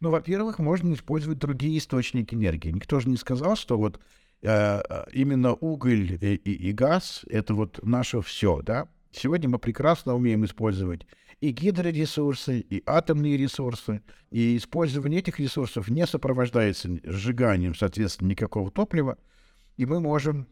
Ну, во-первых, можно использовать другие источники энергии. Никто же не сказал, что вот э, именно уголь и, и, и газ — это вот наше все, да? Сегодня мы прекрасно умеем использовать и гидроресурсы, и атомные ресурсы. И использование этих ресурсов не сопровождается сжиганием, соответственно, никакого топлива. И мы можем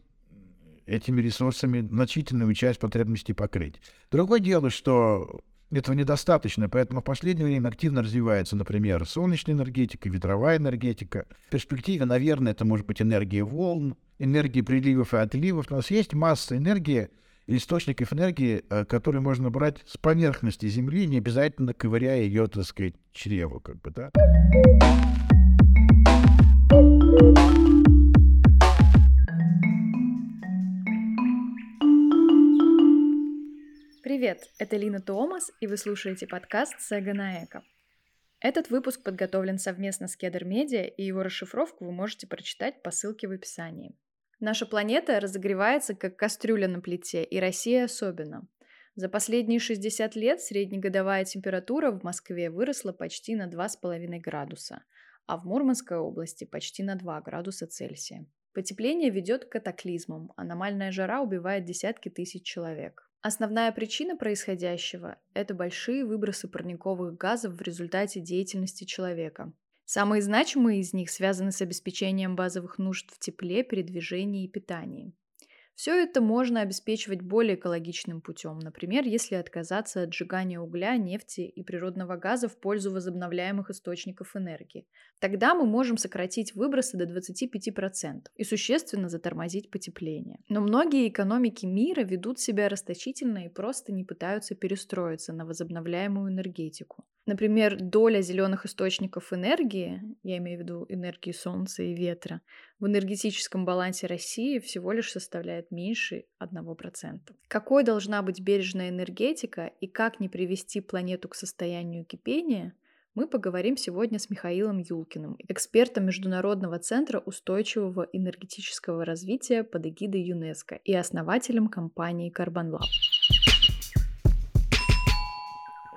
этими ресурсами значительную часть потребностей покрыть. Другое дело, что этого недостаточно, поэтому в последнее время активно развивается, например, солнечная энергетика, ветровая энергетика. В перспективе, наверное, это может быть энергия волн, энергия приливов и отливов. У нас есть масса энергии, источников энергии, э, которые можно брать с поверхности Земли, не обязательно ковыряя ее, так сказать, чреву, как бы, да. Привет, это Лина Томас, и вы слушаете подкаст «Сега на эко». Этот выпуск подготовлен совместно с Кедр Медиа, и его расшифровку вы можете прочитать по ссылке в описании. Наша планета разогревается как кастрюля на плите, и Россия особенно. За последние 60 лет среднегодовая температура в Москве выросла почти на 2,5 градуса, а в Мурманской области почти на 2 градуса Цельсия. Потепление ведет к катаклизмам, аномальная жара убивает десятки тысяч человек. Основная причина происходящего – это большие выбросы парниковых газов в результате деятельности человека. Самые значимые из них связаны с обеспечением базовых нужд в тепле, передвижении и питании. Все это можно обеспечивать более экологичным путем, например, если отказаться от сжигания угля, нефти и природного газа в пользу возобновляемых источников энергии. Тогда мы можем сократить выбросы до 25% и существенно затормозить потепление. Но многие экономики мира ведут себя расточительно и просто не пытаются перестроиться на возобновляемую энергетику. Например, доля зеленых источников энергии, я имею в виду энергии солнца и ветра, в энергетическом балансе России всего лишь составляет меньше 1%. Какой должна быть бережная энергетика и как не привести планету к состоянию кипения, мы поговорим сегодня с Михаилом Юлкиным, экспертом Международного центра устойчивого энергетического развития под эгидой ЮНЕСКО и основателем компании Carbon Lab.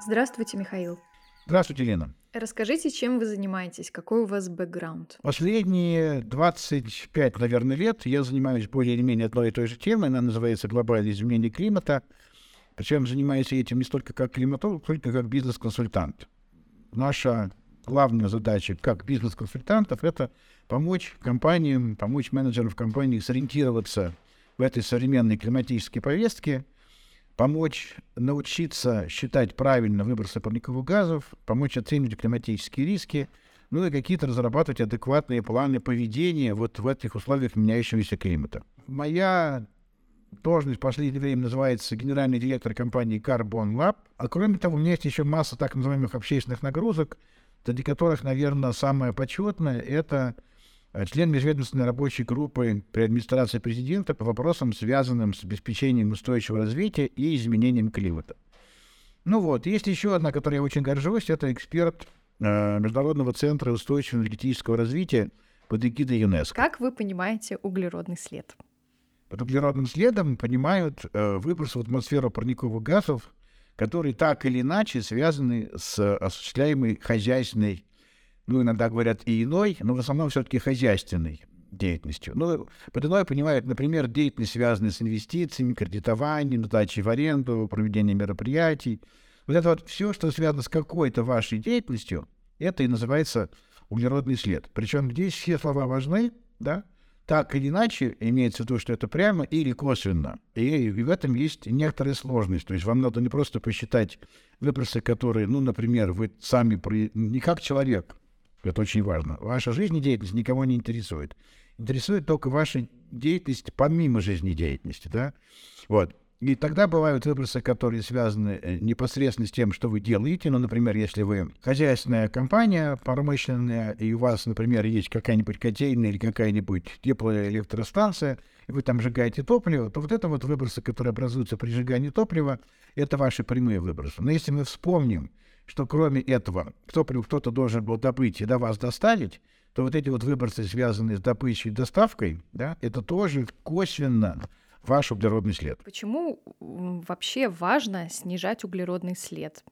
Здравствуйте, Михаил. Здравствуйте, Лена. Расскажите, чем вы занимаетесь, какой у вас бэкграунд? Последние 25, наверное, лет я занимаюсь более или менее одной и той же темой, она называется «Глобальное изменение климата». Причем занимаюсь этим не столько как климатолог, сколько как бизнес-консультант. Наша главная задача как бизнес-консультантов – это помочь компаниям, помочь менеджерам в компании сориентироваться в этой современной климатической повестке – помочь научиться считать правильно выбросы парниковых газов, помочь оценивать климатические риски, ну и какие-то разрабатывать адекватные планы поведения вот в этих условиях меняющегося климата. Моя должность в последнее время называется генеральный директор компании Carbon Lab. А кроме того, у меня есть еще масса так называемых общественных нагрузок, среди которых, наверное, самое почетное — это член межведомственной рабочей группы при администрации президента по вопросам, связанным с обеспечением устойчивого развития и изменением климата. Ну вот, есть еще одна, которой я очень горжусь, это эксперт э, Международного центра устойчивого энергетического развития под эгидой ЮНЕСКО. Как вы понимаете углеродный след? Под углеродным следом понимают э, выброс в атмосферу парниковых газов, которые так или иначе связаны с осуществляемой хозяйственной ну, иногда говорят и иной, но в основном все-таки хозяйственной деятельностью. Ну, под иной понимают, например, деятельность, связанная с инвестициями, кредитованием, сдачей в аренду, проведением мероприятий. Вот это вот все, что связано с какой-то вашей деятельностью, это и называется углеродный след. Причем здесь все слова важны, да, так или иначе, имеется в виду, что это прямо или косвенно. И, и в этом есть некоторая сложность. То есть вам надо не просто посчитать выбросы, которые, ну, например, вы сами, не как человек, это очень важно. Ваша жизнедеятельность никого не интересует. Интересует только ваша деятельность помимо жизнедеятельности, да? Вот. И тогда бывают выбросы, которые связаны э, непосредственно с тем, что вы делаете. Ну, например, если вы хозяйственная компания промышленная, и у вас, например, есть какая-нибудь котельная или какая-нибудь теплая электростанция, и вы там сжигаете топливо, то вот это вот выбросы, которые образуются при сжигании топлива, это ваши прямые выбросы. Но если мы вспомним, что кроме этого кто-то должен был добыть и до вас доставить, то вот эти вот выбросы, связанные с добычей и доставкой, да, это тоже косвенно ваш углеродный след. Почему вообще важно снижать углеродный след?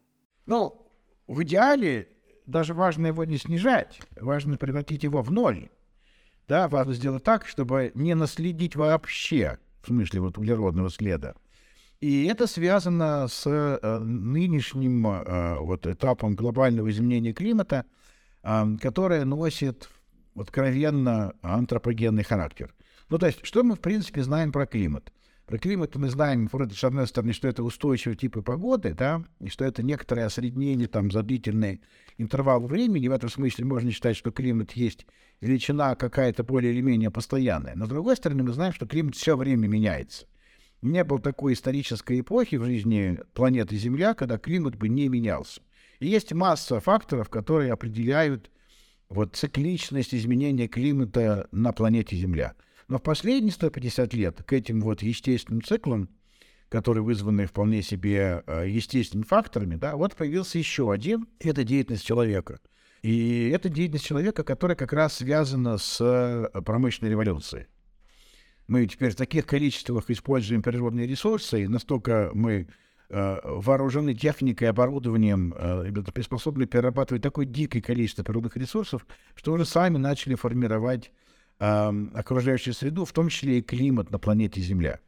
Ну, в идеале даже важно его не снижать, важно превратить его в ноль. Да, важно сделать так, чтобы не наследить вообще, в смысле вот углеродного следа. И это связано с э, нынешним э, вот этапом глобального изменения климата, э, которое носит откровенно антропогенный характер. Ну, то есть, что мы, в принципе, знаем про климат? Про климат мы знаем, вроде, с одной стороны, что это устойчивые типы погоды, да, и что это некоторое осреднение, там, за длительный интервал времени. В этом смысле можно считать, что климат есть величина какая-то более или менее постоянная. Но, с другой стороны, мы знаем, что климат все время меняется. Не было такой исторической эпохи в жизни планеты Земля, когда климат бы не менялся. И есть масса факторов, которые определяют вот цикличность изменения климата на планете Земля – но в последние 150 лет к этим вот естественным циклам, которые вызваны вполне себе э, естественными факторами, да, вот появился еще один, это деятельность человека. И это деятельность человека, которая как раз связана с э, промышленной революцией. Мы теперь в таких количествах используем природные ресурсы, и настолько мы э, вооружены техникой, оборудованием, э, способны перерабатывать такое дикое количество природных ресурсов, что уже сами начали формировать окружающую среду, в том числе и климат на планете Земля.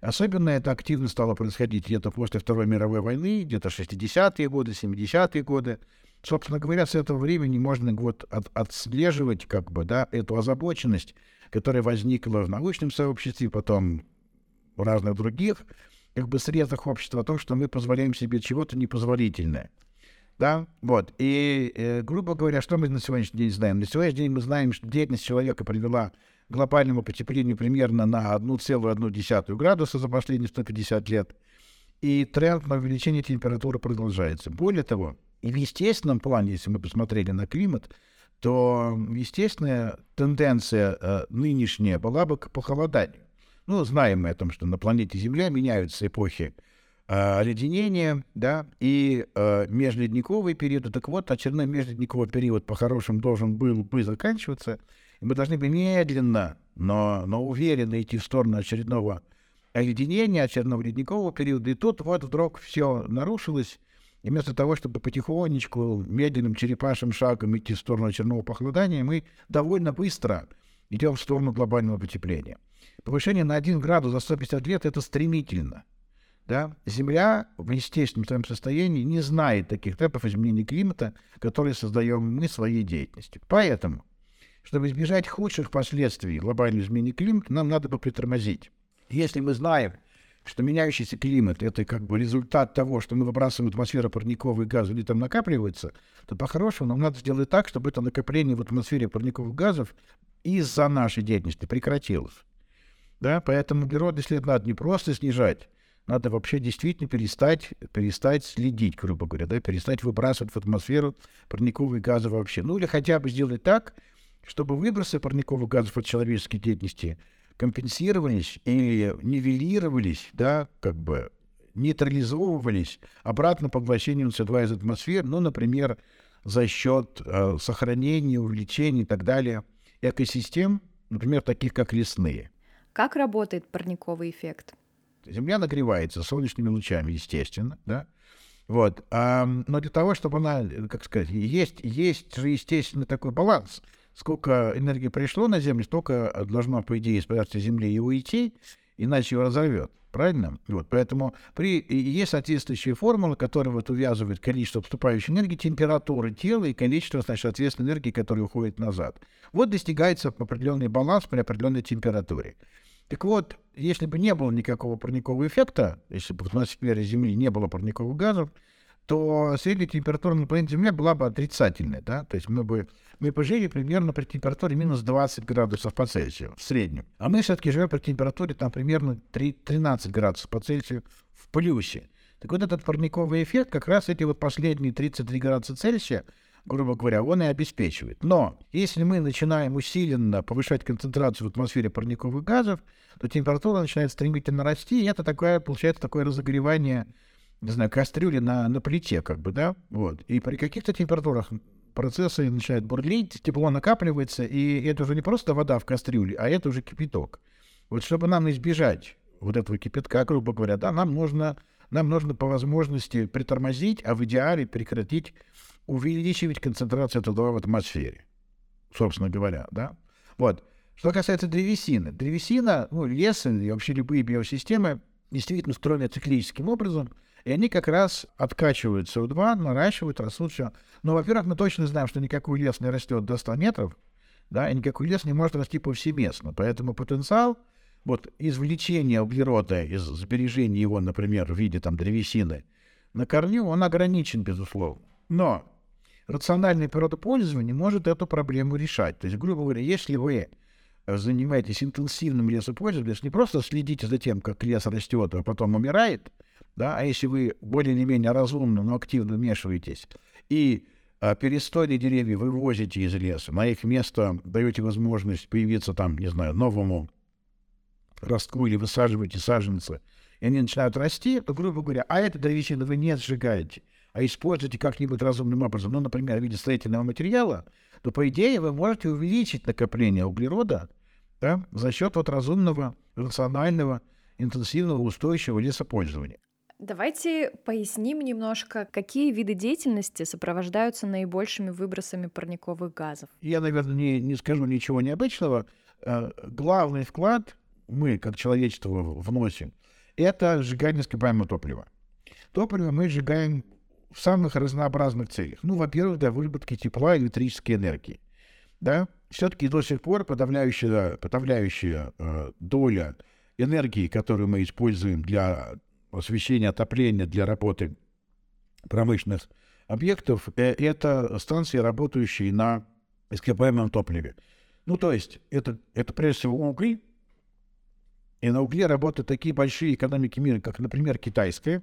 Особенно это активно стало происходить где-то после Второй мировой войны, где-то 60-е годы, 70-е годы. Собственно говоря, с этого времени можно вот от, отслеживать как бы, да, эту озабоченность, которая возникла в научном сообществе, потом в разных других как бы средах общества о том, что мы позволяем себе чего-то непозволительное. Да, вот. И, э, грубо говоря, что мы на сегодняшний день знаем? На сегодняшний день мы знаем, что деятельность человека привела к глобальному потеплению примерно на 1,1 градуса за последние 150 лет. И тренд на увеличение температуры продолжается. Более того, и в естественном плане, если мы посмотрели на климат, то естественная тенденция э, нынешняя была бы к похолоданию. Ну, знаем мы о том, что на планете Земля меняются эпохи э, оледенение, да, и э, межледниковый период. Так вот, очередной межледниковый период по-хорошему должен был бы заканчиваться. И мы должны бы медленно, но, но уверенно идти в сторону очередного оледенения, очередного ледникового периода. И тут вот вдруг все нарушилось. И вместо того, чтобы потихонечку, медленным черепашим шагом идти в сторону очередного похолодания, мы довольно быстро идем в сторону глобального потепления. Повышение на 1 градус за 150 лет — это стремительно — да? Земля в естественном своем состоянии не знает таких темпов изменения климата, которые создаем мы своей деятельностью. Поэтому, чтобы избежать худших последствий глобального изменения климата, нам надо бы притормозить. Если мы знаем, что меняющийся климат — это как бы результат того, что мы выбрасываем в атмосферу парниковые газы или там накапливается, то по-хорошему нам надо сделать так, чтобы это накопление в атмосфере парниковых газов из-за нашей деятельности прекратилось. Да? Поэтому природный след надо не просто снижать, надо вообще действительно перестать, перестать следить, грубо говоря, да, перестать выбрасывать в атмосферу парниковые газы вообще. Ну или хотя бы сделать так, чтобы выбросы парниковых газов от человеческой деятельности компенсировались или нивелировались, да, как бы нейтрализовывались обратно поглощением СО2 из атмосферы, ну, например, за счет э, сохранения, увеличения и так далее экосистем, например, таких как лесные. Как работает парниковый эффект? Земля нагревается солнечными лучами, естественно, да. Вот. А, но для того, чтобы она, как сказать, есть, есть же, естественно, такой баланс. Сколько энергии пришло на Землю, столько должно, по идее, из поверхности Земли и уйти, иначе его разорвет. Правильно? Вот, поэтому при, есть соответствующие формулы, которые вот увязывают количество поступающей энергии, температуры тела и количество, значит, соответственно, энергии, которая уходит назад. Вот достигается определенный баланс при определенной температуре. Так вот, если бы не было никакого парникового эффекта, если бы в атмосфере Земли не было парниковых газов, то средняя температура на планете Земля была бы отрицательной, да, то есть мы бы мы бы жили примерно при температуре минус 20 градусов по Цельсию в среднем. А мы все-таки живем при температуре там примерно 3, 13 градусов по Цельсию в плюсе. Так вот этот парниковый эффект, как раз эти вот последние 33 градуса Цельсия, грубо говоря, он и обеспечивает. Но если мы начинаем усиленно повышать концентрацию в атмосфере парниковых газов, то температура начинает стремительно расти, и это такое, получается такое разогревание, не знаю, кастрюли на, на плите, как бы, да, вот. И при каких-то температурах процессы начинают бурлить, тепло накапливается, и это уже не просто вода в кастрюле, а это уже кипяток. Вот чтобы нам избежать вот этого кипятка, грубо говоря, да, нам нужно нам нужно по возможности притормозить, а в идеале прекратить увеличивать концентрацию СО2 в атмосфере, собственно говоря, да. Вот. Что касается древесины. Древесина, ну, лес и вообще любые биосистемы действительно устроены циклическим образом, и они как раз откачивают СО2, наращивают, растут все. Но, во-первых, мы точно знаем, что никакой лес не растет до 100 метров, да, и никакой лес не может расти повсеместно. Поэтому потенциал вот извлечения углерода из сбережения его, например, в виде там древесины на корню, он ограничен, безусловно. Но рациональное природопользование может эту проблему решать. То есть, грубо говоря, если вы занимаетесь интенсивным лесопользованием, если не просто следите за тем, как лес растет, а потом умирает, да, а если вы более или менее разумно, но активно вмешиваетесь и а, перестойные деревья вывозите из леса, на их место даете возможность появиться там, не знаю, новому ростку или высаживаете саженцы, и они начинают расти, то, грубо говоря, а это древесина вы не сжигаете, а используете как-нибудь разумным образом, ну, например, в виде строительного материала, то, по идее, вы можете увеличить накопление углерода да, за счет вот разумного, рационального, интенсивного, устойчивого лесопользования. Давайте поясним немножко, какие виды деятельности сопровождаются наибольшими выбросами парниковых газов. Я, наверное, не, не скажу ничего необычного. Э, главный вклад мы, как человечество, вносим, это сжигание ископаемого топлива. Топливо мы сжигаем в самых разнообразных целях. Ну, во-первых, для выработки тепла и электрической энергии. Да? Все-таки до сих пор подавляющая, подавляющая э, доля энергии, которую мы используем для освещения, отопления, для работы промышленных объектов, э, это станции, работающие на ископаемом топливе. Ну, то есть, это, это прежде всего угли, и на угле работают такие большие экономики мира, как, например, китайская,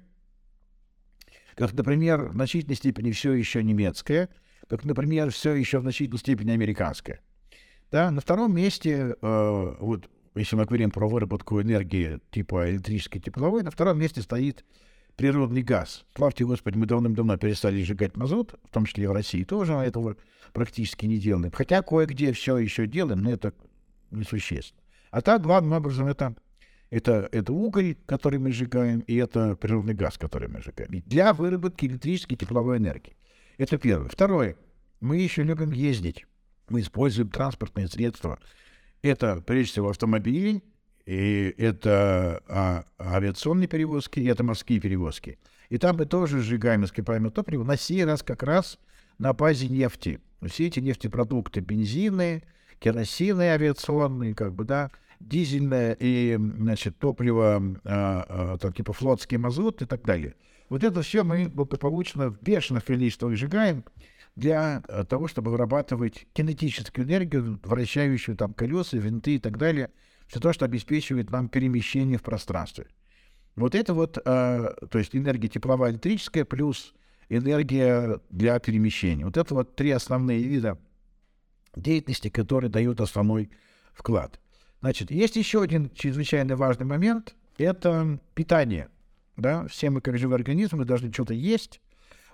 как, например, в значительной степени все еще немецкая, как, например, все еще в значительной степени американская. Да, на втором месте, э, вот если мы говорим про выработку энергии типа электрической, тепловой, на втором месте стоит природный газ. Славьте Господи, мы давным-давно перестали сжигать мазут, в том числе и в России тоже этого практически не делаем. Хотя кое-где все еще делаем, но это несущественно. А так, главным образом, это это, это уголь, который мы сжигаем, и это природный газ, который мы сжигаем. Для выработки электрической и тепловой энергии. Это первое. Второе. Мы еще любим ездить. Мы используем транспортные средства. Это, прежде всего, автомобили, и это а, авиационные перевозки, и это морские перевозки. И там мы тоже сжигаем ископаемое топливо, на сей раз как раз на базе нефти. Все эти нефтепродукты, бензины, керосины авиационные, как бы, да, дизельное и, значит, топливо, а, а, там, типа флотский мазут и так далее. Вот это все мы благополучно в бешеных количествах сжигаем для а, того, чтобы вырабатывать кинетическую энергию, вращающую там колеса, винты и так далее, все то, что обеспечивает нам перемещение в пространстве. Вот это вот, а, то есть энергия тепловая, электрическая плюс энергия для перемещения. Вот это вот три основные вида деятельности, которые дают основной вклад. Значит, есть еще один чрезвычайно важный момент – это питание. Да? Все мы, как живые организмы, должны что-то есть.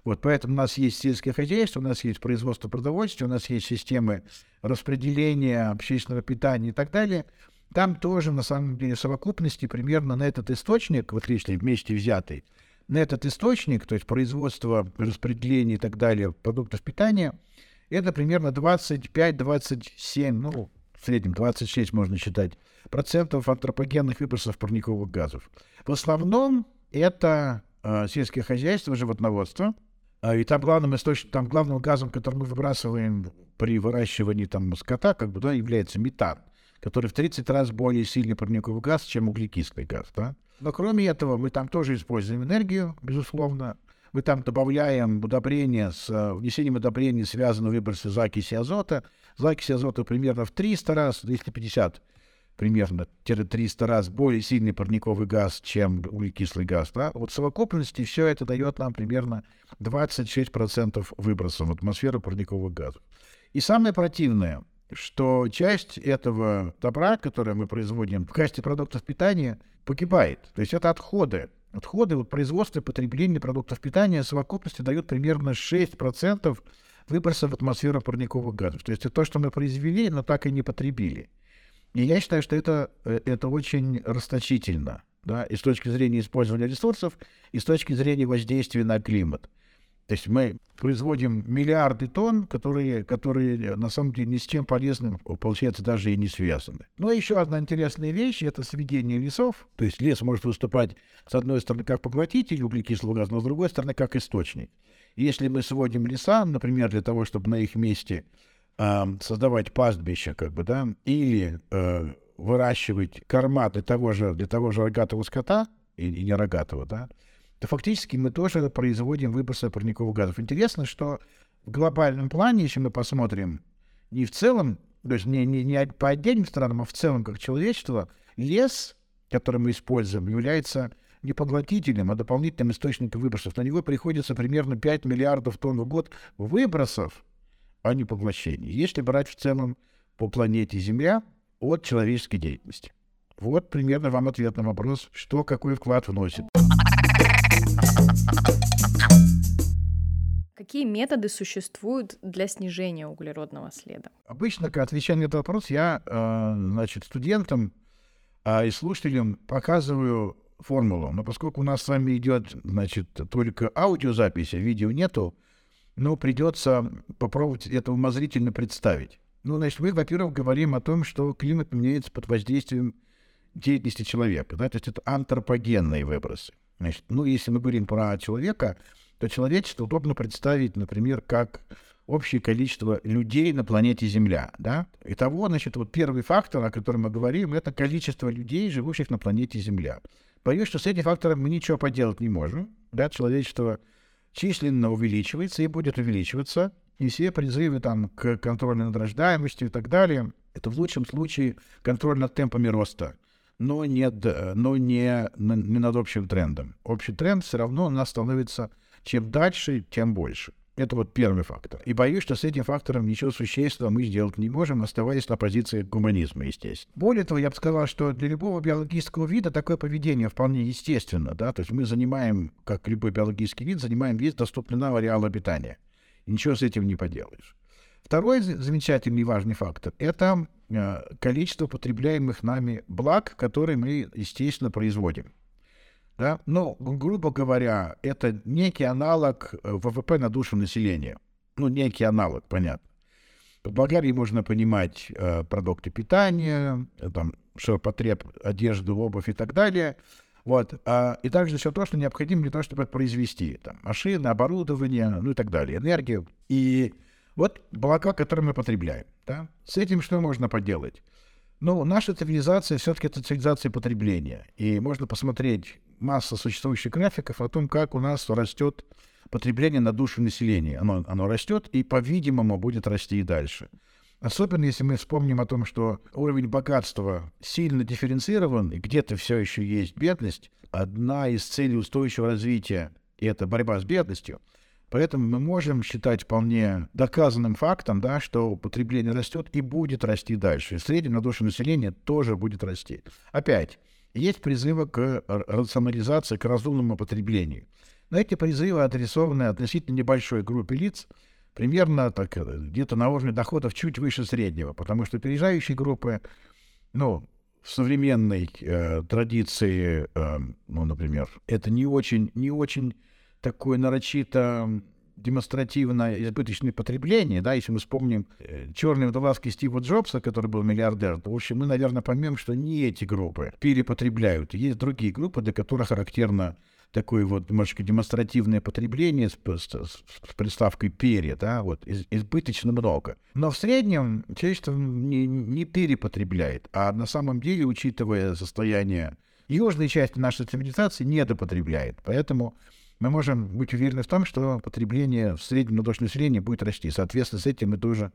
Вот, поэтому у нас есть сельское хозяйство, у нас есть производство продовольствия, у нас есть системы распределения общественного питания и так далее. Там тоже, на самом деле, совокупности примерно на этот источник, вот если вместе взятый, на этот источник, то есть производство, распределение и так далее продуктов питания, это примерно 25-27, ну, в среднем 26 можно считать, процентов антропогенных выбросов парниковых газов. В основном это э, сельское хозяйство, животноводство. Э, и там главным источником, там главным газом, который мы выбрасываем при выращивании там скота, как бы, да, является метан, который в 30 раз более сильный парниковый газ, чем углекислый газ, да. Но кроме этого, мы там тоже используем энергию, безусловно. Мы там добавляем удобрения, с внесением удобрений связаны выбросы закиси азота, Закись азота примерно в 300 раз, 250 примерно 300 раз более сильный парниковый газ, чем углекислый газ. Да? Вот в совокупности все это дает нам примерно 26% выбросов в атмосферу парниковых газов. И самое противное, что часть этого добра, которое мы производим в качестве продуктов питания, погибает. То есть это отходы. Отходы вот, производства и потребления продуктов питания в совокупности дают примерно 6% выбросов в атмосферу парниковых газов. То есть это то, что мы произвели, но так и не потребили. И я считаю, что это, э, это очень расточительно. да, и с точки зрения использования ресурсов, и с точки зрения воздействия на климат. То есть мы производим миллиарды тонн, которые, которые на самом деле ни с чем полезным, получается, даже и не связаны. Но еще одна интересная вещь — это сведение лесов. То есть лес может выступать, с одной стороны, как поглотитель углекислого газа, но с другой стороны, как источник. Если мы сводим леса, например, для того, чтобы на их месте э, создавать пастбища, как бы, да, или э, выращивать корма для того же, для того же рогатого скота, и, и не рогатого, да, то фактически мы тоже производим выбросы парниковых газов. Интересно, что в глобальном плане, если мы посмотрим не в целом, то есть не, не, не по отдельным странам, а в целом как человечество, лес, который мы используем, является не поглотителем, а дополнительным источником выбросов. На него приходится примерно 5 миллиардов тонн в год выбросов, а не поглощений. Если брать в целом по планете Земля от человеческой деятельности. Вот примерно вам ответ на вопрос, что какой вклад вносит. Какие методы существуют для снижения углеродного следа? Обычно, когда отвечаю на этот вопрос, я э, значит, студентам э, и слушателям показываю формулу. Но поскольку у нас с вами идет значит, только аудиозапись, а видео нету, ну, придется попробовать это умозрительно представить. Ну, значит, мы, во-первых, говорим о том, что климат меняется под воздействием деятельности человека. Да? То есть это антропогенные выбросы. Значит, ну, если мы говорим про человека, то человечество удобно представить, например, как общее количество людей на планете Земля. Да? Итого, значит, вот первый фактор, о котором мы говорим, это количество людей, живущих на планете Земля. Боюсь, что с этим фактором мы ничего поделать не можем. Да? Человечество численно увеличивается и будет увеличиваться. И все призывы там, к контролю над рождаемостью и так далее, это в лучшем случае контроль над темпами роста но, не, но не, не над общим трендом. Общий тренд все равно у нас становится чем дальше, тем больше. Это вот первый фактор. И боюсь, что с этим фактором ничего существенного мы сделать не можем, оставаясь на позиции гуманизма, естественно. Более того, я бы сказал, что для любого биологического вида такое поведение вполне естественно. Да? То есть мы занимаем, как любой биологический вид, занимаем весь доступный нам ареал обитания. И ничего с этим не поделаешь. Второй замечательный и важный фактор — это э, количество потребляемых нами благ, которые мы, естественно, производим. Да? Ну, грубо говоря, это некий аналог э, ВВП на душу населения. Ну, некий аналог, понятно. В Болгарии можно понимать э, продукты питания, э, там, ширпотреб, одежду, обувь и так далее. Вот. А, и также все то, что необходимо для того, чтобы произвести. Там, машины, оборудование, ну и так далее, энергию. И вот блока, которые мы потребляем. Да? С этим что можно поделать? Ну, наша цивилизация все-таки это цивилизация потребления. И можно посмотреть массу существующих графиков о том, как у нас растет потребление на душу населения. Оно, оно растет и, по-видимому, будет расти и дальше. Особенно если мы вспомним о том, что уровень богатства сильно дифференцирован, и где-то все еще есть бедность. Одна из целей устойчивого развития — это борьба с бедностью — Поэтому мы можем считать вполне доказанным фактом, да, что потребление растет и будет расти дальше. И на душу населения тоже будет расти. Опять, есть призывы к рационализации, к разумному потреблению. Но эти призывы адресованы относительно небольшой группе лиц, примерно так, где-то на уровне доходов чуть выше среднего, потому что опережающие группы, ну, в современной э, традиции, э, ну, например, это не очень, не очень такое нарочито демонстративное избыточное потребление, да, если мы вспомним э, черные водолазки Стива Джобса, который был миллиардер, то, в общем, мы, наверное, поймем, что не эти группы перепотребляют. Есть другие группы, для которых характерно такое вот немножечко демонстративное потребление с, с, с приставкой «пере», да, вот, из, избыточно много. Но в среднем человечество не, не перепотребляет, а на самом деле, учитывая состояние южной части нашей цивилизации, недопотребляет. Поэтому мы можем быть уверены в том, что потребление в среднем на душу населения будет расти. Соответственно, с этим мы тоже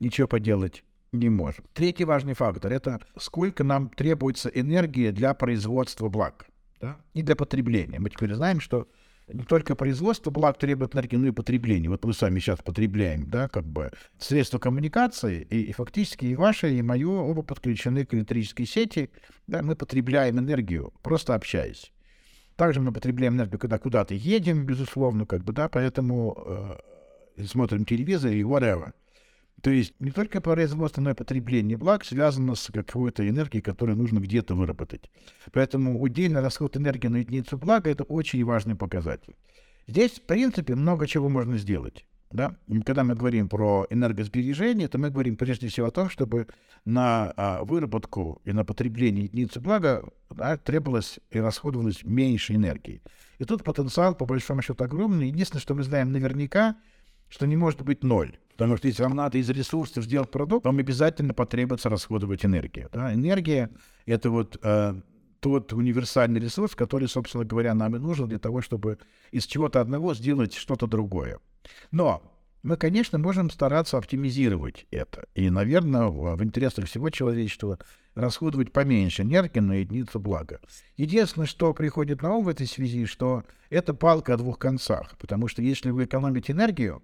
ничего поделать не можем. Третий важный фактор — это сколько нам требуется энергии для производства благ да? и для потребления. Мы теперь знаем, что не только производство благ требует энергии, но и потребление. Вот мы сами сейчас потребляем, да, как бы средства коммуникации, и, и фактически и ваше, и мое оба подключены к электрической сети, да, мы потребляем энергию, просто общаясь. Также мы потребляем энергию, когда куда-то едем, безусловно, как бы, да, поэтому э, смотрим телевизор и whatever. То есть не только производство, но и потребление благ связано с какой-то энергией, которую нужно где-то выработать. Поэтому удельный расход энергии на единицу блага — это очень важный показатель. Здесь, в принципе, много чего можно сделать. Да? И когда мы говорим про энергосбережение, то мы говорим прежде всего о том, чтобы на а, выработку и на потребление единицы блага да, требовалось и расходовалось меньше энергии. И тут потенциал, по большому счету, огромный. Единственное, что мы знаем наверняка, что не может быть ноль. Потому что если вам надо из ресурсов сделать продукт, вам обязательно потребуется расходовать энергию. Да? Энергия — это вот э, тот универсальный ресурс, который, собственно говоря, нам и нужен для того, чтобы из чего-то одного сделать что-то другое. Но мы, конечно, можем стараться оптимизировать это. И, наверное, в, интересах всего человечества расходовать поменьше энергии на единицу блага. Единственное, что приходит на ум в этой связи, что это палка о двух концах. Потому что если вы экономите энергию,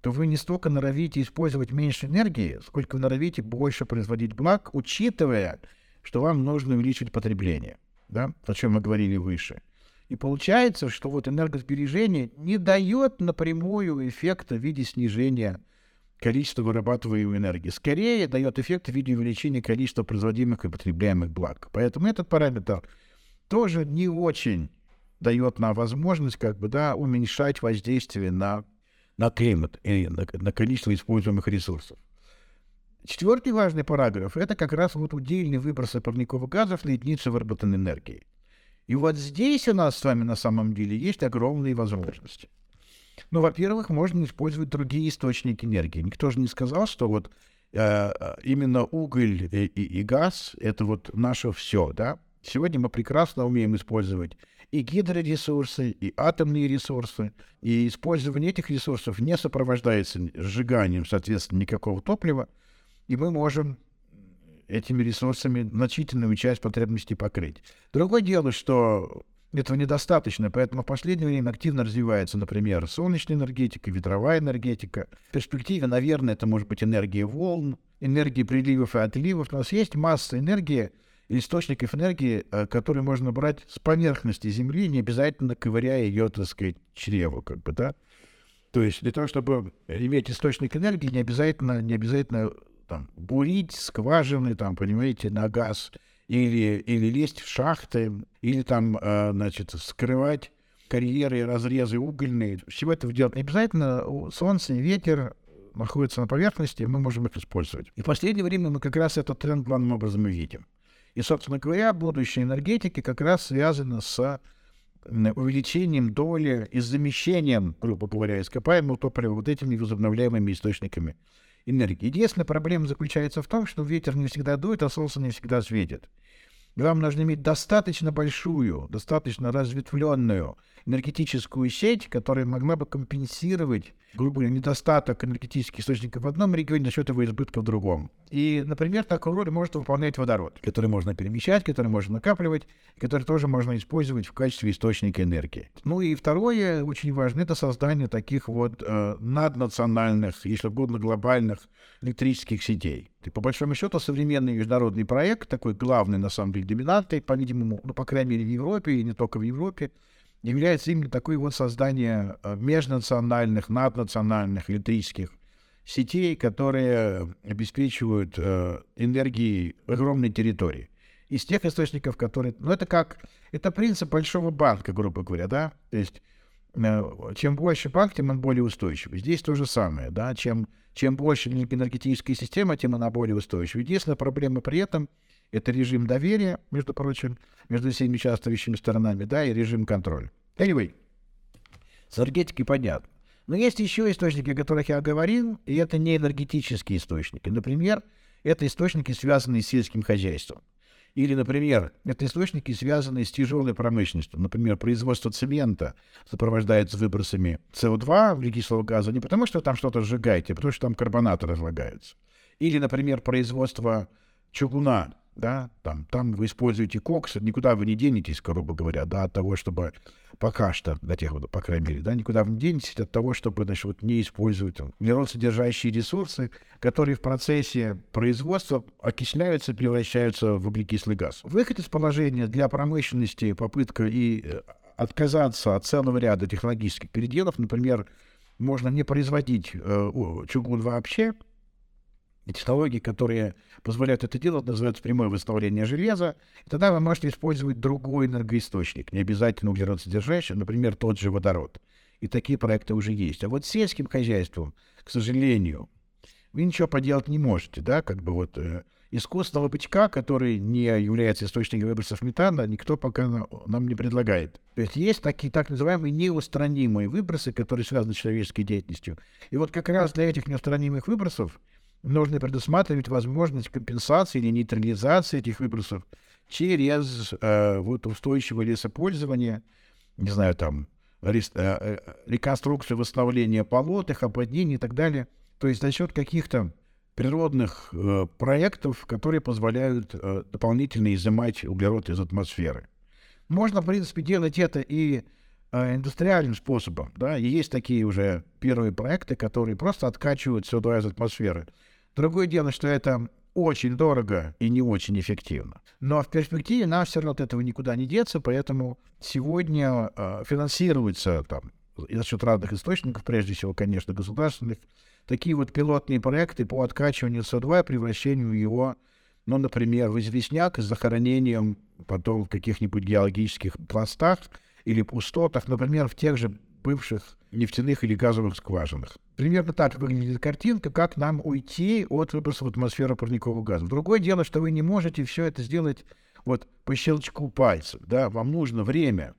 то вы не столько норовите использовать меньше энергии, сколько вы норовите больше производить благ, учитывая, что вам нужно увеличить потребление, да, о чем мы говорили выше. И получается, что вот энергосбережение не дает напрямую эффекта в виде снижения количества вырабатываемой энергии. Скорее дает эффект в виде увеличения количества производимых и потребляемых благ. Поэтому этот параметр тоже не очень дает нам возможность как бы, да, уменьшать воздействие на, на климат и на, на количество используемых ресурсов. Четвертый важный параграф — это как раз вот удельный выбросы парниковых газов на единицу выработанной энергии. И вот здесь у нас с вами на самом деле есть огромные возможности. Ну, во-первых, можно использовать другие источники энергии. Никто же не сказал, что вот э, именно уголь и, и, и газ — это вот наше все, да? Сегодня мы прекрасно умеем использовать и гидроресурсы, и атомные ресурсы, и использование этих ресурсов не сопровождается сжиганием, соответственно, никакого топлива, и мы можем этими ресурсами значительную часть потребностей покрыть. Другое дело, что этого недостаточно, поэтому в последнее время активно развивается, например, солнечная энергетика, ветровая энергетика. В перспективе, наверное, это может быть энергия волн, энергия приливов и отливов. У нас есть масса энергии, источников энергии, э, которые можно брать с поверхности Земли, не обязательно ковыряя ее, так сказать, чреву, как бы, да. То есть для того, чтобы иметь источник энергии, не обязательно, не обязательно там, бурить скважины, там, понимаете, на газ, или, или лезть в шахты, или там, э, значит, скрывать карьеры, разрезы угольные. Всего этого делать не обязательно. Солнце, ветер находятся на поверхности, мы можем их использовать. И в последнее время мы как раз этот тренд главным образом и видим. И, собственно говоря, будущее энергетики как раз связано с увеличением доли и замещением, грубо говоря, ископаемого топлива вот этими возобновляемыми источниками энергии. Единственная проблема заключается в том, что ветер не всегда дует, а солнце не всегда светит. Вам нужно иметь достаточно большую, достаточно разветвленную энергетическую сеть, которая могла бы компенсировать, грубо говоря, недостаток энергетических источников в одном регионе за счет его избытка в другом. И, например, такую роль может выполнять водород, который можно перемещать, который можно накапливать, который тоже можно использовать в качестве источника энергии. Ну и второе, очень важно, это создание таких вот э, наднациональных, если угодно, глобальных электрических сетей. И по большому счету современный международный проект, такой главный на самом деле доминантой, по-видимому, ну, по крайней мере, в Европе и не только в Европе, является именно такое вот создание э, межнациональных, наднациональных электрических сетей, которые обеспечивают э, энергией огромной территории. Из тех источников, которые... Ну, это как... Это принцип большого банка, грубо говоря, да? То есть э, чем больше банк, тем он более устойчивый. Здесь то же самое, да? Чем, чем больше энергетическая система, тем она более устойчива. Единственная проблема при этом — это режим доверия, между прочим, между всеми участвующими сторонами, да, и режим контроля. Anyway, с энергетикой понятно. Но есть еще источники, о которых я говорил, и это не энергетические источники. Например, это источники, связанные с сельским хозяйством. Или, например, это источники, связанные с тяжелой промышленностью. Например, производство цемента сопровождается выбросами СО2, углекислого газа, не потому что там что-то сжигаете, а потому что там карбонаты разлагаются. Или, например, производство чугуна да, там, там вы используете кокс, никуда вы не денетесь, грубо говоря, да, от того, чтобы пока что, до тех, по крайней мере, да, никуда вы не денетесь от того, чтобы, значит, вот не использовать содержащие ресурсы, которые в процессе производства окисляются, превращаются в углекислый газ. Выход из положения для промышленности, попытка и э, отказаться от целого ряда технологических переделов, например, можно не производить э, чугун вообще, Технологии, которые позволяют это делать, называются прямое восстановление железа. И тогда вы можете использовать другой энергоисточник, не обязательно углеродсодержащий, например, тот же водород. И такие проекты уже есть. А вот сельским хозяйством, к сожалению, вы ничего поделать не можете, да, как бы вот э, искусственного бычка, который не является источником выбросов метана, никто пока нам не предлагает. То есть есть такие так называемые неустранимые выбросы, которые связаны с человеческой деятельностью. И вот как раз для этих неустранимых выбросов нужно предусматривать возможность компенсации или нейтрализации этих выбросов через э, вот устойчивое лесопользование, не знаю, там, рес, э, э, реконструкцию, восстановление болот, их оподнений и так далее – то есть за счет каких-то природных э, проектов, которые позволяют э, дополнительно изымать углерод из атмосферы. Можно, в принципе, делать это и э, индустриальным способом. Да? И есть такие уже первые проекты, которые просто откачивают СО2 из атмосферы. Другое дело, что это очень дорого и не очень эффективно. Но в перспективе нам все равно от этого никуда не деться, поэтому сегодня э, финансируется там, за счет разных источников, прежде всего, конечно, государственных, такие вот пилотные проекты по откачиванию СО2 и превращению его, ну, например, в известняк с захоронением потом в каких-нибудь геологических пластах или пустотах, например, в тех же бывших нефтяных или газовых скважинах. Примерно так выглядит картинка, как нам уйти от выбросов в атмосферу парникового газа. Другое дело, что вы не можете все это сделать вот по щелчку пальцев. Да? Вам нужно время,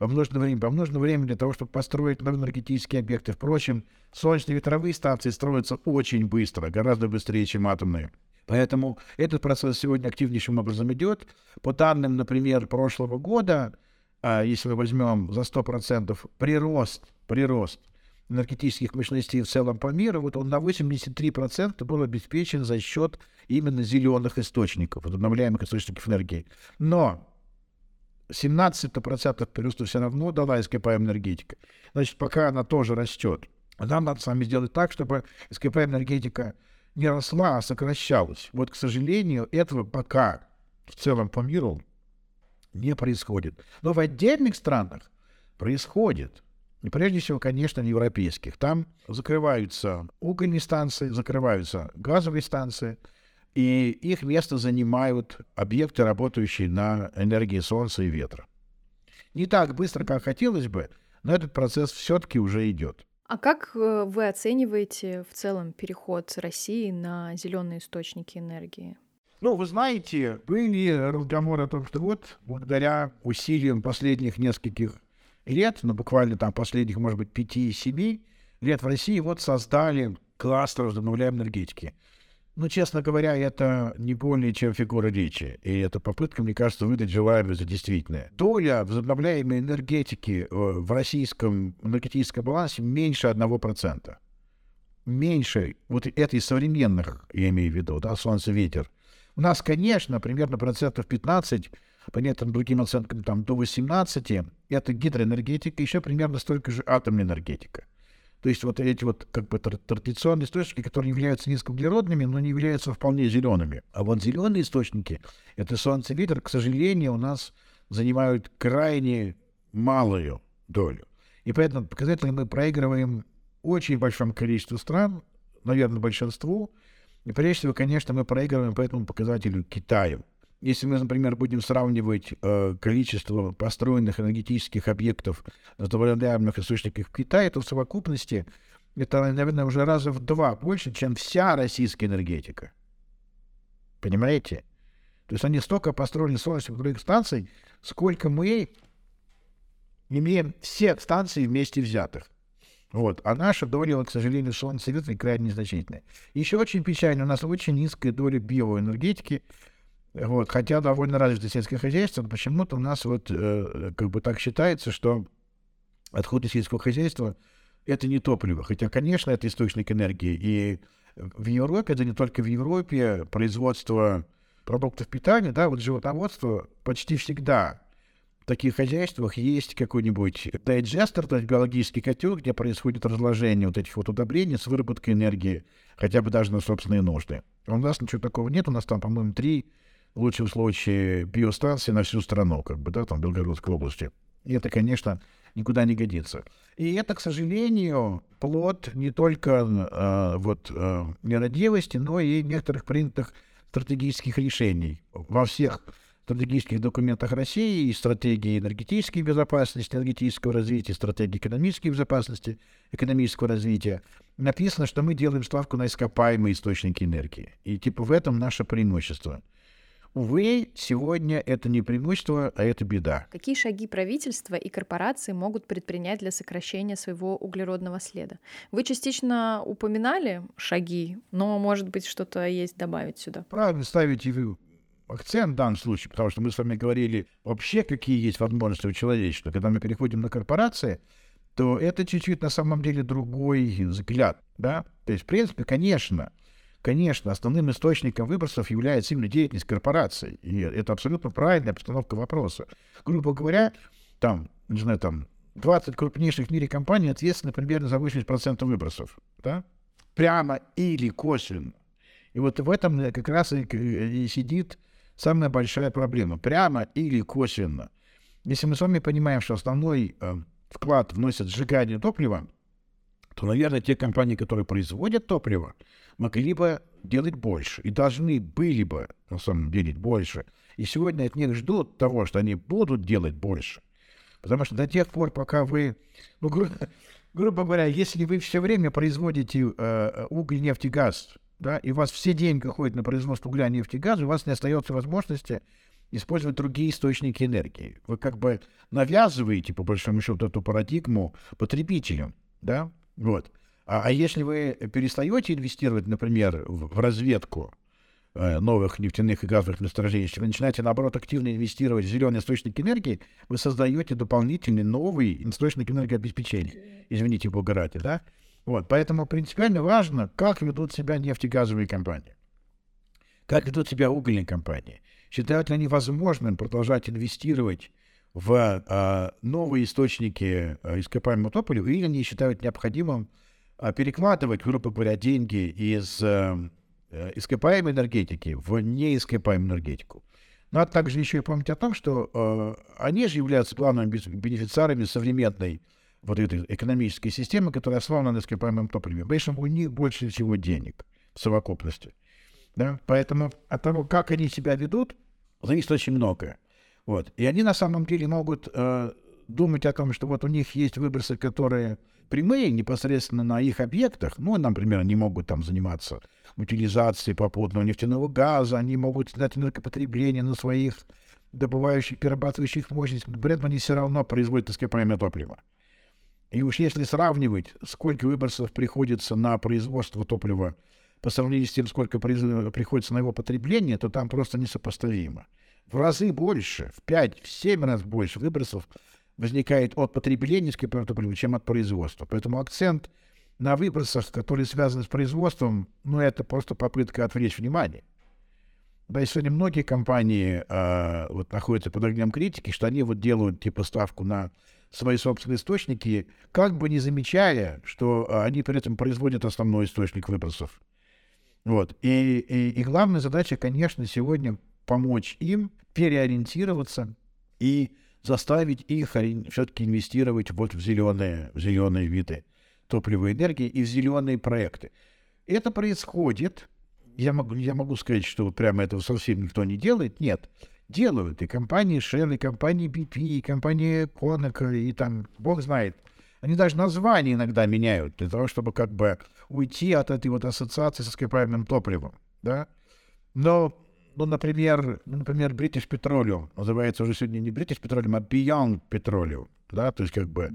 вам нужно время, вам нужно время для того, чтобы построить новые энергетические объекты. Впрочем, солнечные ветровые станции строятся очень быстро, гораздо быстрее, чем атомные. Поэтому этот процесс сегодня активнейшим образом идет. По данным, например, прошлого года, а, если мы возьмем за 100% прирост, прирост энергетических мощностей в целом по миру, вот он на 83% был обеспечен за счет именно зеленых источников, возобновляемых источников энергии. Но 17% прироста все равно дала ископаемая энергетика. Значит, пока она тоже растет, нам надо с вами сделать так, чтобы ископаемая энергетика не росла, а сокращалась. Вот, к сожалению, этого пока в целом по миру не происходит. Но в отдельных странах происходит. Прежде всего, конечно, европейских. Там закрываются угольные станции, закрываются газовые станции – и их место занимают объекты, работающие на энергии солнца и ветра. Не так быстро, как хотелось бы, но этот процесс все-таки уже идет. А как э, вы оцениваете в целом переход России на зеленые источники энергии? Ну, вы знаете, были разговоры о том, что вот благодаря усилиям последних нескольких лет, ну, буквально там последних, может быть, пяти-семи лет в России вот создали кластер возобновляемой энергетики. Ну, честно говоря, это не более чем фигура речи. И эта попытка, мне кажется, выдать желаемое за действительное. Доля возобновляемой энергетики э, в российском энергетическом балансе меньше 1%. Меньше вот этой современных, я имею в виду, да, солнце, ветер. У нас, конечно, примерно процентов 15, по некоторым другим оценкам, там, до 18, это гидроэнергетика, еще примерно столько же атомная энергетика. То есть вот эти вот как бы традиционные источники, которые являются низкоуглеродными, но не являются вполне зелеными. А вот зеленые источники, это солнце, ветер, к сожалению, у нас занимают крайне малую долю. И поэтому показатели мы проигрываем очень большому количеству стран, наверное, большинству. И прежде всего, конечно, мы проигрываем по этому показателю Китаю. Если мы, например, будем сравнивать э, количество построенных энергетических объектов с возобновляемых источников в Китае, то в совокупности это, наверное, уже раза в два больше, чем вся российская энергетика. Понимаете? То есть они столько построили солнечных других станций, сколько мы имеем все станции вместе взятых. Вот. А наша доля, к сожалению, солнца и крайне незначительная. Еще очень печально, у нас очень низкая доля биоэнергетики, вот, хотя довольно развито сельское хозяйство, но почему-то у нас вот э, как бы так считается, что отходы сельского хозяйства это не топливо. Хотя, конечно, это источник энергии. И в Европе, да не только в Европе, производство продуктов питания, да, вот животноводство почти всегда в таких хозяйствах есть какой-нибудь дайджестер, то есть биологический котел, где происходит разложение вот этих вот удобрений с выработкой энергии, хотя бы даже на собственные нужды. У нас ничего такого нет, у нас там, по-моему, три в лучшем случае биостанции на всю страну, как бы, да, там, Белгородской области. И это, конечно, никуда не годится. И это, к сожалению, плод не только э, вот, э, нерадивости, но и некоторых принятых стратегических решений во всех стратегических документах России и стратегии энергетической безопасности, энергетического развития, стратегии экономической безопасности, экономического развития, написано, что мы делаем ставку на ископаемые источники энергии. И типа в этом наше преимущество. Увы, сегодня это не преимущество, а это беда. Какие шаги правительства и корпорации могут предпринять для сокращения своего углеродного следа? Вы частично упоминали шаги, но, может быть, что-то есть добавить сюда? Правильно ставите вы акцент в данном случае, потому что мы с вами говорили вообще, какие есть возможности у человечества. Когда мы переходим на корпорации, то это чуть-чуть на самом деле другой взгляд, да? То есть, в принципе, конечно, Конечно, основным источником выбросов является именно деятельность корпораций. И это абсолютно правильная постановка вопроса. Грубо говоря, там, не знаю, там 20 крупнейших в мире компаний ответственны примерно за 80% выбросов. Да? Прямо или косвенно. И вот в этом как раз и, и сидит самая большая проблема. Прямо или косвенно. Если мы с вами понимаем, что основной э, вклад вносит сжигание топлива, то, наверное, те компании, которые производят топливо, могли бы делать больше и должны были бы, на самом деле, больше. И сегодня от них ждут того, что они будут делать больше. Потому что до тех пор, пока вы, ну, гру, грубо говоря, если вы все время производите э, уголь, нефть и газ, да, и у вас все деньги уходят на производство угля, нефти и газа, у вас не остается возможности использовать другие источники энергии. Вы как бы навязываете, по большому счету, эту парадигму потребителям, да, вот. А, а если вы перестаете инвестировать, например, в, в разведку э, новых нефтяных и газовых месторождений, если вы начинаете, наоборот, активно инвестировать в зеленые источники энергии, вы создаете дополнительный новый источник энергообеспечения. Извините, бога да? Вот, поэтому принципиально важно, как ведут себя нефтегазовые компании, как ведут себя угольные компании. Считают ли они возможным продолжать инвестировать в а, новые источники а, ископаемого топлива, или они считают необходимым а, перекладывать, грубо говоря, деньги из а, ископаемой энергетики в неископаемую энергетику. Надо ну, также еще и помнить о том, что а, они же являются главными бенефициарами современной вот этой экономической системы, которая основана на ископаемом топливе. Поэтому у них больше всего денег в совокупности. Да? Поэтому от того, как они себя ведут, зависит очень многое. Вот. И они на самом деле могут э, думать о том, что вот у них есть выбросы, которые прямые непосредственно на их объектах. Ну, например, они могут там заниматься утилизацией попутного нефтяного газа, они могут снять энергопотребление на своих добывающих, перерабатывающих мощностях. При этом они все равно производят ископаемое топливо. И уж если сравнивать, сколько выбросов приходится на производство топлива по сравнению с тем, сколько приходится на его потребление, то там просто несопоставимо в разы больше, в 5-7 раз больше выбросов возникает от потребления скопированного топлива, чем от производства. Поэтому акцент на выбросах, которые связаны с производством, ну, это просто попытка отвлечь внимание. Да, и сегодня многие компании э, вот, находятся под огнем критики, что они вот делают типа ставку на свои собственные источники, как бы не замечая, что э, они при этом производят основной источник выбросов. Вот. И, и, и главная задача, конечно, сегодня помочь им переориентироваться и заставить их все-таки инвестировать вот в зеленые, в зеленые виды топливной энергии и в зеленые проекты. Это происходит. Я могу, я могу сказать, что прямо этого совсем никто не делает. Нет, делают. И компании Shell, и компании BP, и компании Conoco, и там, бог знает. Они даже названия иногда меняют для того, чтобы как бы уйти от этой вот ассоциации со ископаемым топливом. Да? Но ну, например, ну, например, British Petroleum. Называется уже сегодня не British Petroleum, а Beyond Petroleum, да, то есть как бы,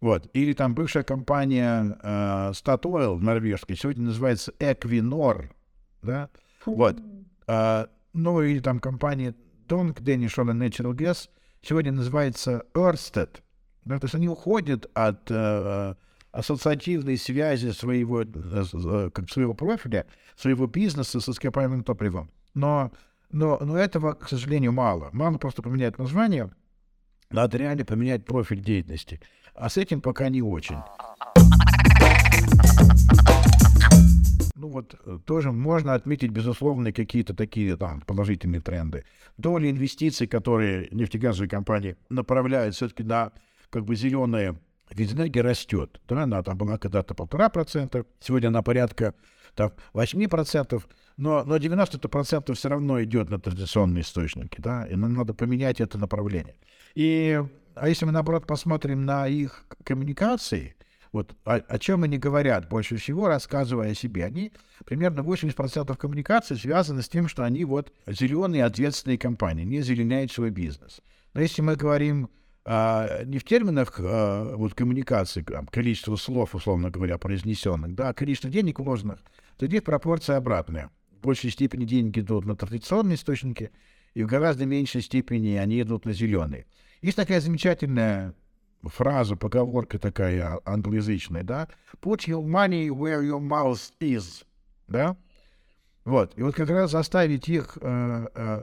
вот, или там бывшая компания э, Statoil норвежская сегодня называется Equinor, да, вот, э, ну, или там компания Dong Danish Oil Natural Gas сегодня называется Ørsted, да, то есть они уходят от э, ассоциативной связи своего, э, как своего профиля, своего бизнеса с ископаемым топливом. Но, но, но этого, к сожалению, мало. Мало просто поменять название, надо реально поменять профиль деятельности. А с этим пока не очень. Ну вот э, тоже можно отметить, безусловно, какие-то такие там положительные тренды. Доля инвестиций, которые нефтегазовые компании направляют все-таки на как бы зеленая ведь растет. Да, она там была когда-то полтора процента, сегодня она порядка там, 8%, но, но 90% все равно идет на традиционные источники, да, и нам надо поменять это направление. И, а если мы, наоборот, посмотрим на их коммуникации, вот о, о чем они говорят больше всего, рассказывая о себе, они примерно 80% коммуникации связаны с тем, что они вот зеленые ответственные компании, не зеленяют свой бизнес. Но если мы говорим а, не в терминах а, вот, коммуникации, там, количество слов, условно говоря, произнесенных, да, а количество денег вложенных, то здесь пропорция обратная. В большей степени деньги идут на традиционные источники, и в гораздо меньшей степени они идут на зеленые. Есть такая замечательная фраза, поговорка такая англоязычная, да, put your money where your mouth is, да, вот, и вот как раз заставить их э, э,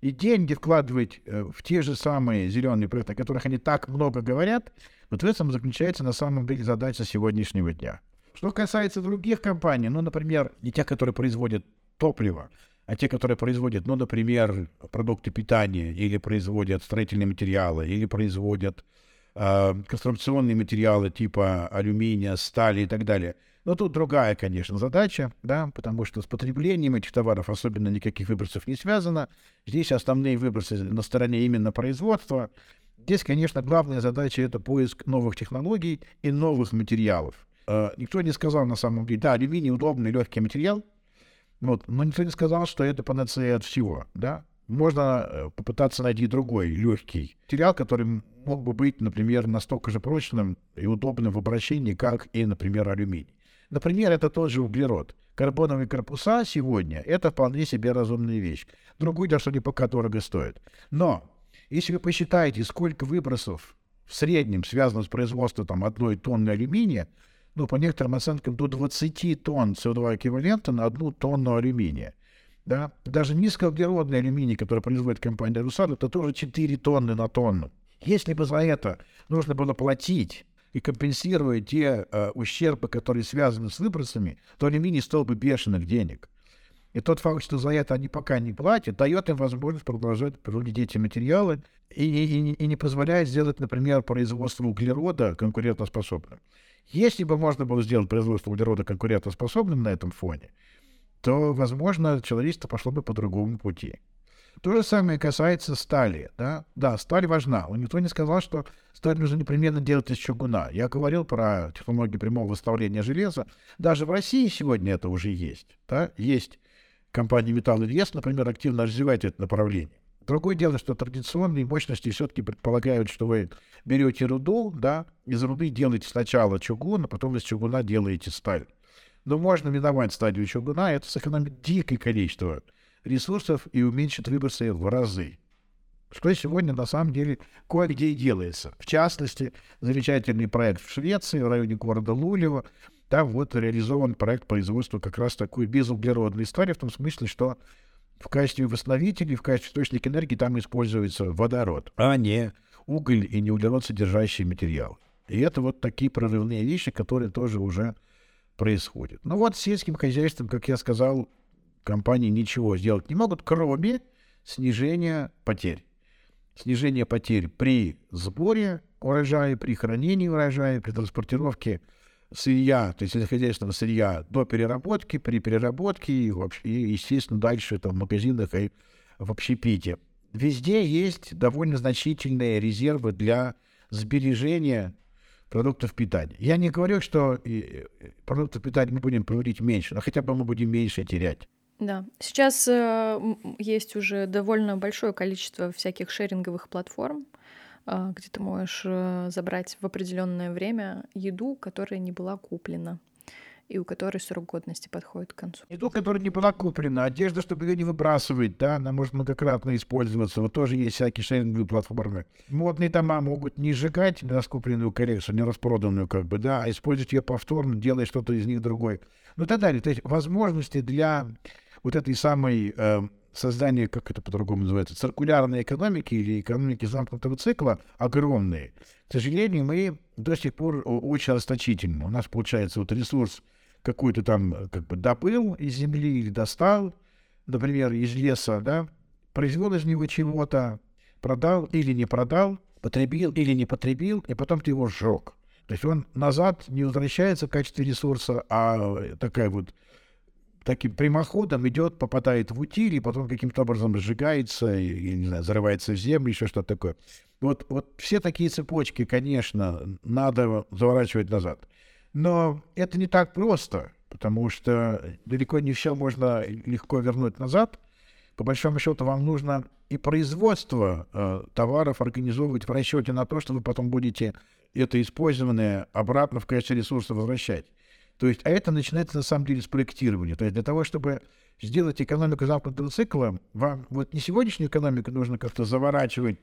и деньги вкладывать э, в те же самые зеленые проекты, о которых они так много говорят, вот в этом заключается на самом деле задача сегодняшнего дня. Что касается других компаний, ну, например, не тех, которые производят топливо, а те, которые производят, ну, например, продукты питания, или производят строительные материалы, или производят конструкционные материалы типа алюминия, стали и так далее – но тут другая, конечно, задача, да, потому что с потреблением этих товаров особенно никаких выбросов не связано. Здесь основные выбросы на стороне именно производства. Здесь, конечно, главная задача — это поиск новых технологий и новых материалов. Э, никто не сказал на самом деле, да, алюминий удобный, легкий материал, вот, но никто не сказал, что это панацея от всего, да. Можно э, попытаться найти другой легкий материал, который мог бы быть, например, настолько же прочным и удобным в обращении, как и, например, алюминий. Например, это тот же углерод. Карбоновые корпуса сегодня — это вполне себе разумная вещь. Другое дело, что они пока дорого стоят. Но если вы посчитаете, сколько выбросов в среднем связано с производством там, одной тонны алюминия, ну, по некоторым оценкам, до 20 тонн СО2 эквивалента на одну тонну алюминия. Да? Даже низкоуглеродный алюминий, который производит компания «Русал», это тоже 4 тонны на тонну. Если бы за это нужно было платить и компенсируя те э, ущербы, которые связаны с выбросами, то алюминий стоил бы бешеных денег. И тот факт, что за это они пока не платят, дает им возможность продолжать производить эти материалы и, и, и не позволяет сделать, например, производство углерода конкурентоспособным. Если бы можно было сделать производство углерода конкурентоспособным на этом фоне, то, возможно, человечество пошло бы по другому пути. То же самое касается стали. Да, да сталь важна. Но никто не сказал, что сталь нужно непременно делать из чугуна. Я говорил про технологию прямого восстановления железа. Даже в России сегодня это уже есть. Да? Есть компания Металл Инвест, например, активно развивает это направление. Другое дело, что традиционные мощности все-таки предполагают, что вы берете руду, да, из руды делаете сначала чугун, а потом из чугуна делаете сталь. Но можно миновать стадию чугуна, это сэкономит дикое количество ресурсов и уменьшит выбросы в разы. Что сегодня на самом деле кое-где и делается. В частности, замечательный проект в Швеции, в районе города Лулево. Там вот реализован проект производства как раз такой безуглеродной истории, в том смысле, что в качестве восстановителей, в качестве источника энергии там используется водород, а не уголь и не углерод содержащий материал. И это вот такие прорывные вещи, которые тоже уже происходят. Ну вот с сельским хозяйством, как я сказал, компании ничего сделать не могут, кроме снижения потерь. Снижение потерь при сборе урожая, при хранении урожая, при транспортировке сырья, то есть сельскохозяйственного сырья до переработки, при переработке и, вообще, и естественно, дальше это в магазинах и в общепите. Везде есть довольно значительные резервы для сбережения продуктов питания. Я не говорю, что продуктов питания мы будем проводить меньше, но хотя бы мы будем меньше терять. Да, сейчас э, есть уже довольно большое количество всяких шеринговых платформ, э, где ты можешь э, забрать в определенное время еду, которая не была куплена и у которой срок годности подходит к концу. Еду, которая не была куплена, одежда, чтобы ее не выбрасывать, да, она может многократно использоваться. Вот тоже есть всякие шеринговые платформы. Модные дома могут не сжигать раскупленную коллекцию, не распроданную, как бы, да, а использовать ее повторно, делая что-то из них другой. Ну и так далее. То есть возможности для вот этой самой э, создания, как это по-другому называется, циркулярной экономики или экономики замкнутого цикла огромные. К сожалению, мы до сих пор очень расточительны. У нас получается вот ресурс какой-то там э, как бы добыл из земли или достал, например, из леса, да, произвел из него чего-то, продал или не продал, потребил или не потребил, и потом ты его сжег. То есть он назад не возвращается в качестве ресурса, а такая вот таким прямоходом идет, попадает в утиль, и потом каким-то образом сжигается, и, не знаю, зарывается в землю, еще что-то такое. Вот, вот все такие цепочки, конечно, надо заворачивать назад. Но это не так просто, потому что далеко не все можно легко вернуть назад. По большому счету вам нужно и производство э, товаров организовывать в расчете на то, что вы потом будете это использованное обратно в качестве ресурса возвращать. То есть, а это начинается на самом деле с проектирования. То есть для того, чтобы сделать экономику замкнутого цикла, вам вот не сегодняшнюю экономику нужно как-то заворачивать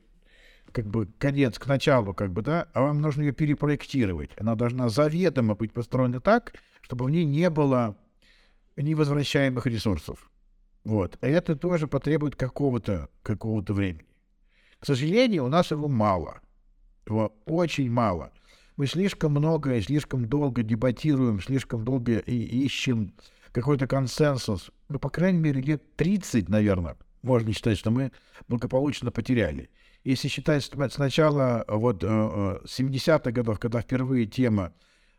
как бы конец к началу, как бы, да, а вам нужно ее перепроектировать. Она должна заведомо быть построена так, чтобы в ней не было невозвращаемых ресурсов. Вот. И это тоже потребует какого-то какого времени. К сожалению, у нас его мало. Его очень мало мы слишком много и слишком долго дебатируем, слишком долго и ищем какой-то консенсус. Ну, по крайней мере, лет 30, наверное, можно считать, что мы благополучно потеряли. Если считать с начала вот 70-х э, э, годов, когда впервые тема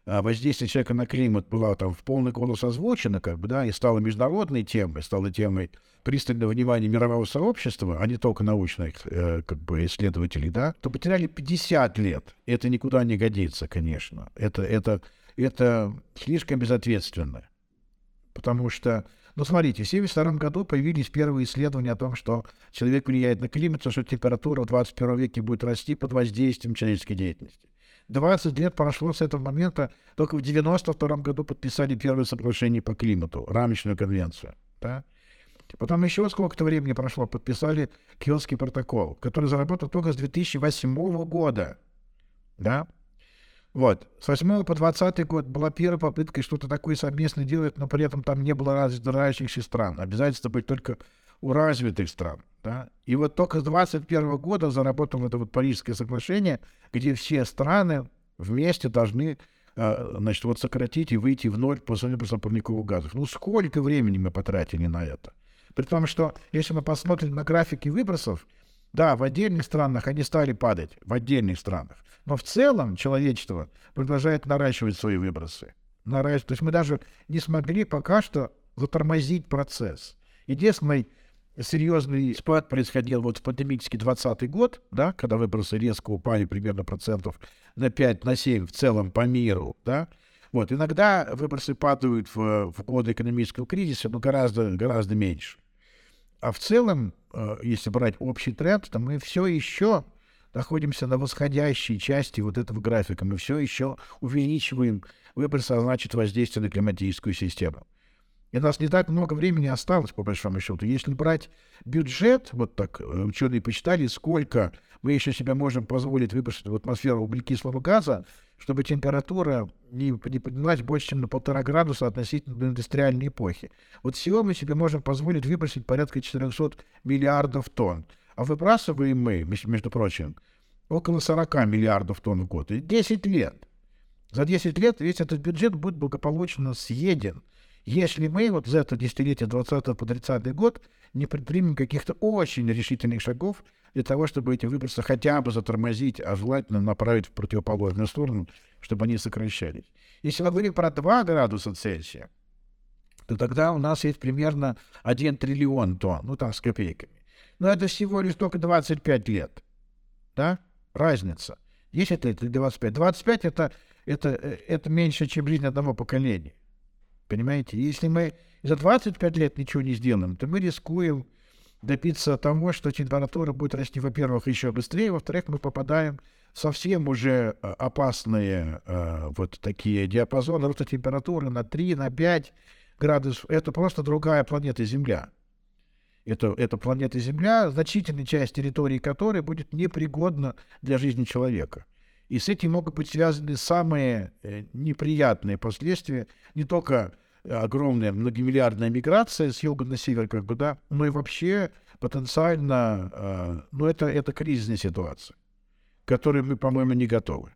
воздействие человека на климат была там в полный голос озвучена, как бы, да, и стала международной темой, стала темой пристального внимания мирового сообщества, а не только научных э, как бы исследователей, да, то потеряли 50 лет. Это никуда не годится, конечно. Это, это, это слишком безответственно. Потому что, ну, смотрите, в 1972 году появились первые исследования о том, что человек влияет на климат, что температура в 21 веке будет расти под воздействием человеческой деятельности. 20 лет прошло с этого момента, только в 92 году подписали первое соглашение по климату, рамочную конвенцию. Да? Потом еще сколько-то времени прошло, подписали Киотский протокол, который заработал только с 2008 года. Да? Вот. С 8 по 20 год была первая попытка что-то такое совместно делать, но при этом там не было развивающихся стран. Обязательство быть только у развитых стран. Да? И вот только с 21 года заработало это вот Парижское соглашение, где все страны вместе должны а, значит, вот сократить и выйти в ноль по выбросам парниковых газов. Ну, сколько времени мы потратили на это? При том, что если мы посмотрим на графики выбросов, да, в отдельных странах они стали падать, в отдельных странах. Но в целом человечество продолжает наращивать свои выбросы. Наращивать. То есть мы даже не смогли пока что затормозить процесс. Единственный серьезный спад происходил вот в пандемический 20 год, да, когда выбросы резко упали примерно процентов на 5, на 7 в целом по миру, да. Вот, иногда выбросы падают в, в годы экономического кризиса, но гораздо, гораздо меньше. А в целом, э, если брать общий тренд, то мы все еще находимся на восходящей части вот этого графика. Мы все еще увеличиваем выбросы, а значит воздействие на климатическую систему. И у нас не так много времени осталось, по большому счету. Если брать бюджет, вот так э, ученые посчитали, сколько мы еще себе можем позволить выбросить в атмосферу углекислого газа, чтобы температура не, не поднялась больше, чем на полтора градуса относительно индустриальной эпохи. Вот всего мы себе можем позволить выбросить порядка 400 миллиардов тонн. А выбрасываем мы, между прочим, около 40 миллиардов тонн в год. И 10 лет. За 10 лет весь этот бюджет будет благополучно съеден – если мы вот за это десятилетие 20 по 30 год не предпримем каких-то очень решительных шагов для того, чтобы эти выбросы хотя бы затормозить, а желательно направить в противоположную сторону, чтобы они сокращались. Если мы говорим про 2 градуса Цельсия, то тогда у нас есть примерно 1 триллион тонн, ну там с копейками. Но это всего лишь только 25 лет. Да? Разница. 10 лет или 25. 25 это, это, э, это меньше, чем жизнь одного поколения. Понимаете? Если мы за 25 лет ничего не сделаем, то мы рискуем добиться того, что температура будет расти, во-первых, еще быстрее, во-вторых, мы попадаем в совсем уже э, опасные э, вот такие диапазоны роста температуры на 3, на 5 градусов. Это просто другая планета Земля. Это, это планета Земля, значительная часть территории которой будет непригодна для жизни человека. И с этим могут быть связаны самые э, неприятные последствия, не только огромная многомиллиардная миграция с юга на север, как бы, да, но и вообще потенциально, э, ну, это, это кризисная ситуация, к которой мы, по-моему, не готовы.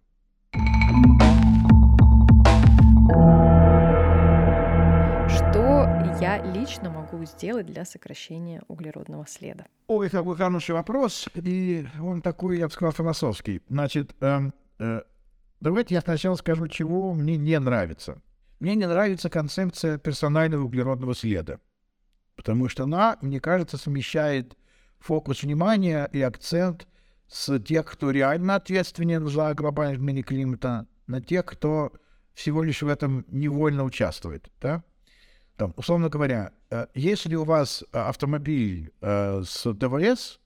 Что я лично могу сделать для сокращения углеродного следа? Ой, какой хороший вопрос, и он такой, я бы сказал, философский. Значит, э, э, давайте я сначала скажу, чего мне не нравится. Мне не нравится концепция персонального углеродного следа, потому что она, мне кажется, смещает фокус внимания и акцент с тех, кто реально ответственен за глобальное изменение климата, на тех, кто всего лишь в этом невольно участвует. Да? Там, условно говоря, э, если у вас э, автомобиль э, с ДВС,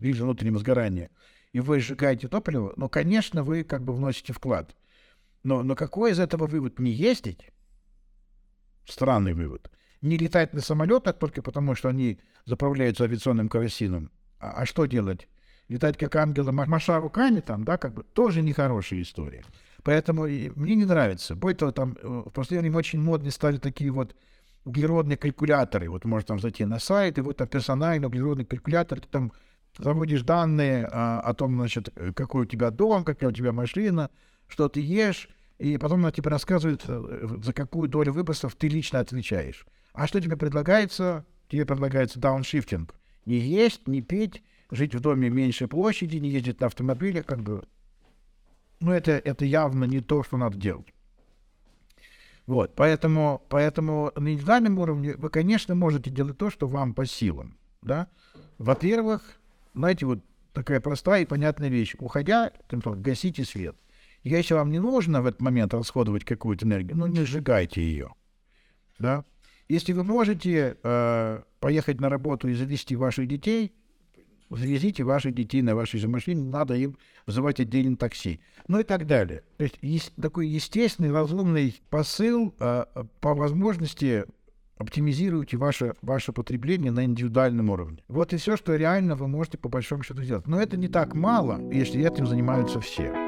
или внутреннего сгорания, и вы сжигаете топливо, ну, конечно, вы как бы вносите вклад. Но, но какой из этого вывод? Не ездить? Странный вывод. Не летать на самолетах только потому, что они заправляются авиационным керосином. А, а что делать? летать как ангелы, маша руками там, да, как бы тоже нехорошая история. Поэтому мне не нравится. Более того, там э, в последнее время очень модные стали такие вот углеродные калькуляторы. Вот можно там зайти на сайт, и вот там персональный углеродный калькулятор, ты там заводишь данные а, о том, значит, какой у тебя дом, какая у тебя машина, что ты ешь, и потом она тебе рассказывает, э, за какую долю выбросов ты лично отвечаешь. А что тебе предлагается? Тебе предлагается дауншифтинг. Не есть, не пить, жить в доме меньшей площади, не ездить на автомобиле, как бы, ну, это, это явно не то, что надо делать. Вот, поэтому, поэтому на индивидуальном уровне вы, конечно, можете делать то, что вам по силам, да. Во-первых, знаете, вот такая простая и понятная вещь. Уходя, гасите свет. Если вам не нужно в этот момент расходовать какую-то энергию, ну, не сжигайте ее, да. Если вы можете э, поехать на работу и завести ваших детей, завезите ваших детей на вашей же машине, надо им вызывать отдельное такси. Ну и так далее. То есть, есть такой естественный, разумный посыл а, по возможности оптимизируйте ваше, ваше потребление на индивидуальном уровне. Вот и все, что реально вы можете по большому счету сделать. Но это не так мало, если этим занимаются все.